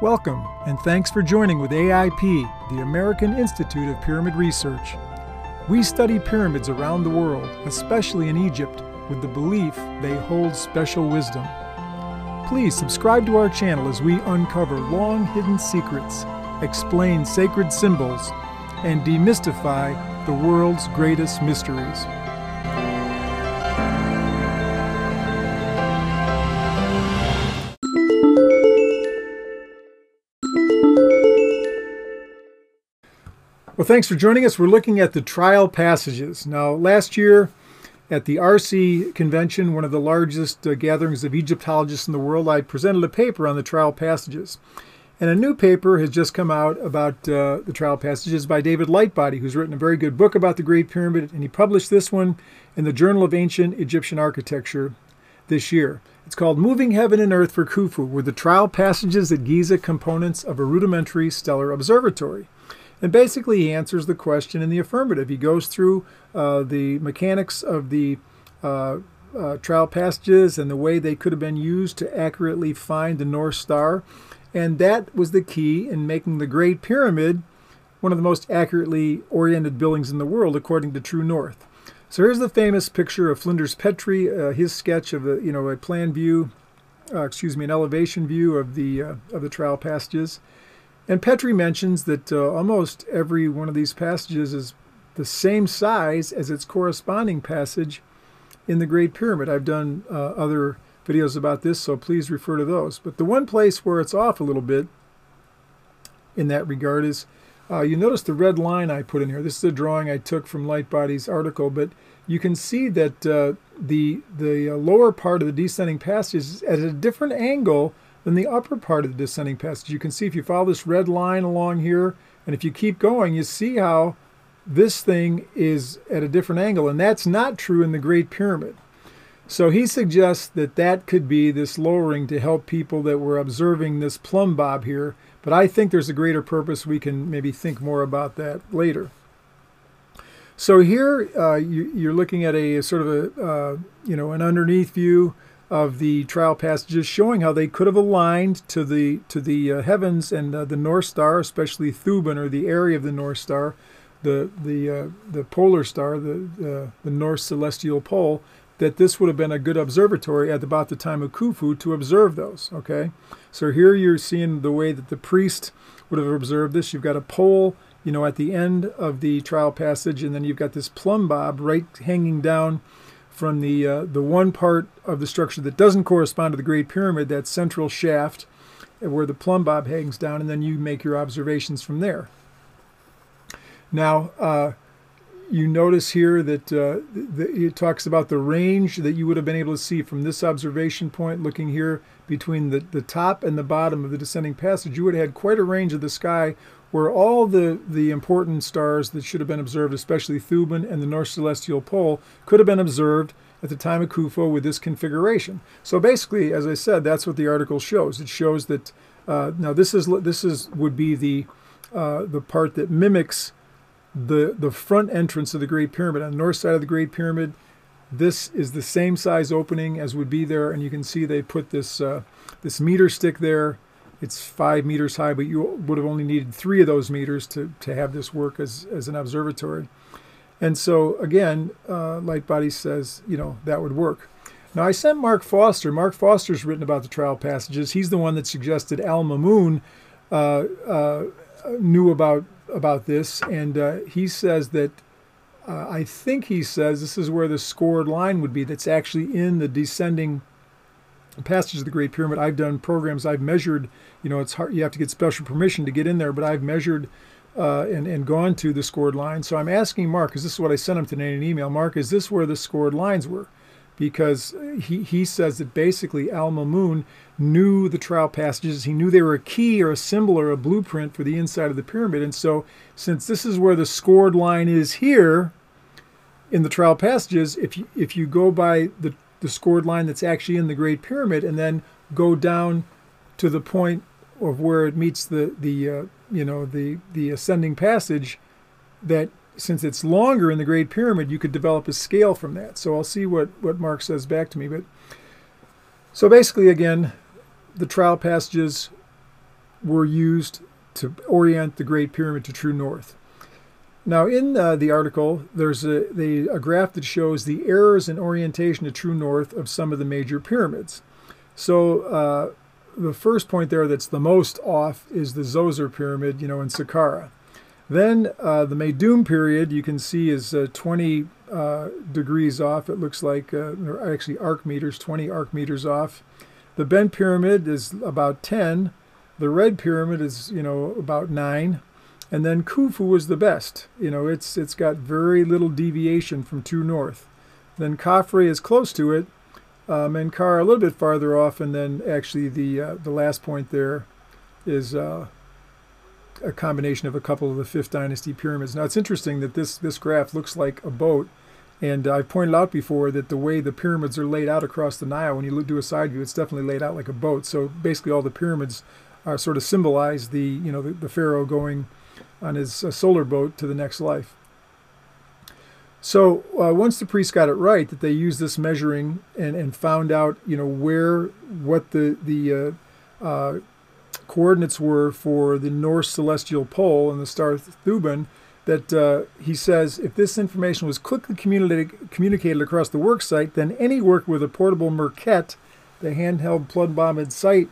Welcome, and thanks for joining with AIP, the American Institute of Pyramid Research. We study pyramids around the world, especially in Egypt, with the belief they hold special wisdom. Please subscribe to our channel as we uncover long hidden secrets, explain sacred symbols, and demystify the world's greatest mysteries. Well, thanks for joining us. We're looking at the trial passages. Now, last year at the ARCE convention, one of the largest uh, gatherings of Egyptologists in the world, I presented a paper on the trial passages. And a new paper has just come out about uh, the trial passages by David Lightbody, who's written a very good book about the Great Pyramid, and he published this one in the Journal of Ancient Egyptian Architecture this year. It's called Moving Heaven and Earth for Khufu, were the trial passages at Giza components of a rudimentary stellar observatory. And basically, he answers the question in the affirmative. He goes through uh, the mechanics of the uh, uh, trial passages and the way they could have been used to accurately find the North Star. And that was the key in making the Great Pyramid one of the most accurately oriented buildings in the world, according to True North. So here's the famous picture of Flinders Petrie, uh, his sketch of a, you know, a plan view, uh, excuse me, an elevation view of the, uh, of the trial passages. And Petrie mentions that uh, almost every one of these passages is the same size as its corresponding passage in the Great Pyramid. I've done uh, other videos about this, so please refer to those. But the one place where it's off a little bit in that regard is uh, you notice the red line I put in here. This is a drawing I took from Lightbody's article, but you can see that uh, the, the uh, lower part of the descending passage is at a different angle than the upper part of the descending passage. You can see if you follow this red line along here, and if you keep going, you see how this thing is at a different angle, and that's not true in the Great Pyramid. So he suggests that that could be this lowering to help people that were observing this plumb bob here, but I think there's a greater purpose. We can maybe think more about that later. So here uh, you, are looking at a sort of a, uh, you know, an underneath view of the trial passages showing how they could have aligned to the to the uh, heavens and uh, the North Star, especially Thuban or the area of the North Star, the the uh, the polar star, the the North celestial pole. That this would have been a good observatory at about the time of Khufu to observe those. Okay, so here you're seeing the way that the priest would have observed this. You've got a pole, you know, at the end of the trial passage, and then you've got this plumb bob right hanging down from the, uh, the one part of the structure that doesn't correspond to the Great Pyramid, that central shaft where the plumb bob hangs down, and then you make your observations from there. Now, uh, you notice here that uh, the, it talks about the range that you would have been able to see from this observation point, looking here between the, the top and the bottom of the descending passage. You would have had quite a range of the sky where all the, the important stars that should have been observed, especially Thuban and the North Celestial Pole, could have been observed at the time of Khufu with this configuration. So basically, as I said, that's what the article shows. It shows that uh, now this is this is would be the uh, the part that mimics the the front entrance of the Great Pyramid on the north side of the Great Pyramid. This is the same size opening as would be there, and you can see they put this uh, this meter stick there it's five meters high, but you would have only needed three of those meters to, to have this work as, as an observatory. And so, again, uh, Lightbody says, you know, that would work. Now, I sent Mark Foster. Mark Foster's written about the trial passages. He's the one that suggested Al Mamun uh, uh, knew about, about this. And uh, he says that, uh, I think he says this is where the scored line would be that's actually in the descending passages of the Great Pyramid. I've done programs. I've measured. You know, it's hard. You have to get special permission to get in there, but I've measured uh, and and gone to the scored line. So I'm asking Mark, because this is what I sent him today in an email. Mark, is this where the scored lines were? Because he he says that basically Al Mamun knew the trial passages. He knew they were a key or a symbol or a blueprint for the inside of the pyramid. And so, since this is where the scored line is here in the trial passages, if you, if you go by the the scored line that's actually in the Great Pyramid, and then go down to the point of where it meets the the uh, you know the the ascending passage. That since it's longer in the Great Pyramid, you could develop a scale from that. So I'll see what what Mark says back to me. But so basically, again, the trial passages were used to orient the Great Pyramid to true north. Now, in uh, the article, there's a, the, a graph that shows the errors in orientation to true north of some of the major pyramids. So, uh, the first point there that's the most off is the Zoser pyramid, you know, in Saqqara. Then uh, the Meidum pyramid, you can see, is uh, 20 uh, degrees off. It looks like, uh, or actually arc minutes, 20 arc minutes off. The Bent pyramid is about 10. The Red pyramid is, you know, about 9. And then Khufu was the best. You know, it's it's got very little deviation from true north. Then Khafre is close to it, uh, Menkaure a little bit farther off, and then actually the uh, the last point there is uh, a combination of a couple of the Fifth Dynasty pyramids. Now it's interesting that this this graph looks like a boat, and I've pointed out before that the way the pyramids are laid out across the Nile, when you do a side view, it's definitely laid out like a boat. So basically, all the pyramids are sort of symbolize the you know the, the pharaoh going on his uh, solar boat to the next life. So uh, once the priests got it right, that they used this measuring and, and found out, you know, where what the the uh, uh, coordinates were for the North Celestial Pole and the star Thuban, that uh, he says if this information was quickly communicated, communicated across the work site, then any work with a portable Merkhet, the handheld plumb-bob sight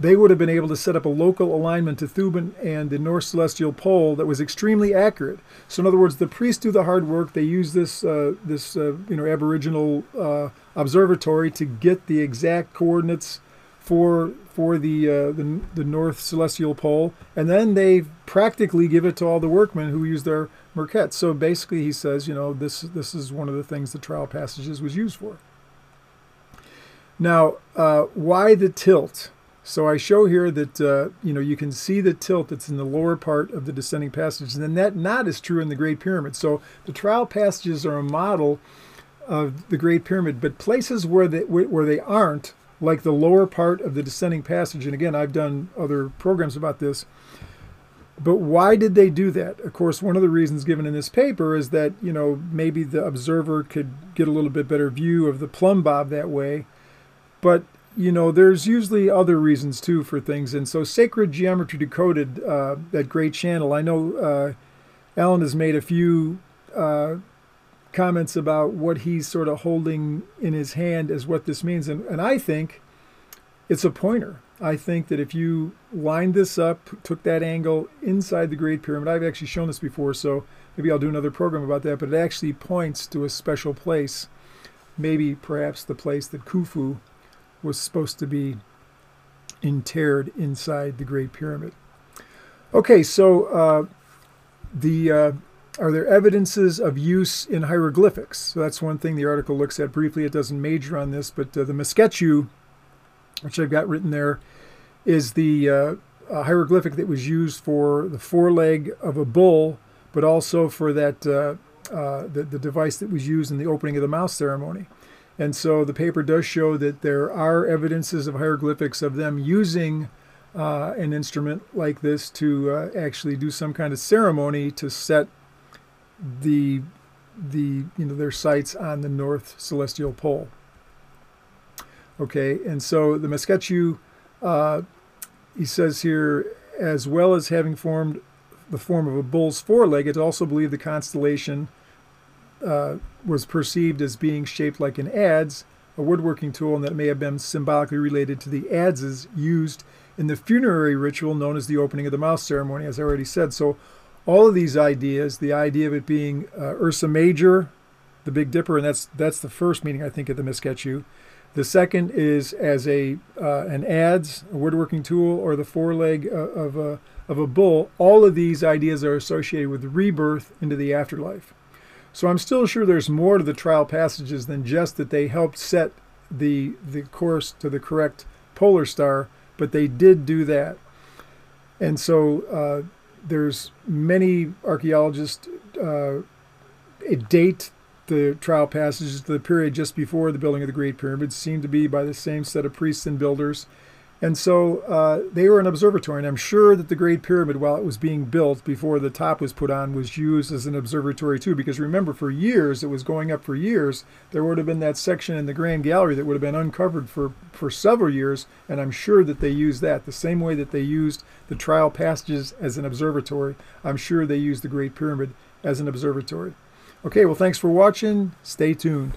they would have been able to set up a local alignment to Thuban and the North Celestial Pole that was extremely accurate. So, in other words, the priests do the hard work. They use this uh, this uh, you know Aboriginal uh, observatory to get the exact coordinates for for the, uh, the the North Celestial Pole, and then they practically give it to all the workmen who use their Merkhets. So basically, he says, you know, this this is one of the things the trial passages was used for. Now, uh, why the tilt? So I show here that uh, you know you can see the tilt that's in the lower part of the descending passage, and then that not is true in the Great Pyramid. So the trial passages are a model of the Great Pyramid, but places where they where they aren't, like the lower part of the descending passage. And again, I've done other programs about this. But why did they do that? Of course, one of the reasons given in this paper is that you know maybe the observer could get a little bit better view of the plumb bob that way. But you know, there's usually other reasons too for things. And so, Sacred Geometry Decoded, uh, that great channel, I know uh, Alan has made a few uh, comments about what he's sort of holding in his hand as what this means. And, and I think it's a pointer. I think that if you lined this up, took that angle inside the Great Pyramid, I've actually shown this before, so maybe I'll do another program about that, but it actually points to a special place, maybe perhaps the place that Khufu was supposed to be interred inside the Great Pyramid. Okay, so uh, the uh, are there evidences of use in hieroglyphics? So that's one thing the article looks at briefly. It doesn't major on this, but uh, the Meskhetchu, which I've got written there, is the uh, hieroglyphic that was used for the foreleg of a bull, but also for that uh, uh, the, the device that was used in the opening of the mouth ceremony. And so the paper does show that there are evidences of hieroglyphics of them using uh, an instrument like this to uh, actually do some kind of ceremony to set the the you know their sights on the north celestial pole. Okay, and so the Meskhetchu, uh, he says here, as well as having formed the form of a bull's foreleg, it's also believed the constellation uh, was perceived as being shaped like an adze, a woodworking tool, and that may have been symbolically related to the adzes used in the funerary ritual known as the opening of the mouth ceremony, as I already said. So, all of these ideas, the idea of it being uh, Ursa Major, the Big Dipper, and that's that's the first meaning I think of the Meskhetchu. The second is as a uh, an adze, a woodworking tool, or the foreleg uh, of a of a bull. All of these ideas are associated with rebirth into the afterlife. So I'm still sure there's more to the trial passages than just that they helped set the the course to the correct polar star, but they did do that. And so uh, there's many archaeologists uh, date the trial passages to the period just before the building of the Great Pyramids, seem to be by the same set of priests and builders. And so uh, they were an observatory, and I'm sure that the Great Pyramid, while it was being built before the top was put on, was used as an observatory too. Because remember, for years, it was going up for years. There would have been that section in the Grand Gallery that would have been uncovered for, for several years, and I'm sure that they used that the same way that they used the trial passages as an observatory. I'm sure they used the Great Pyramid as an observatory. Okay, well, thanks for watching. Stay tuned.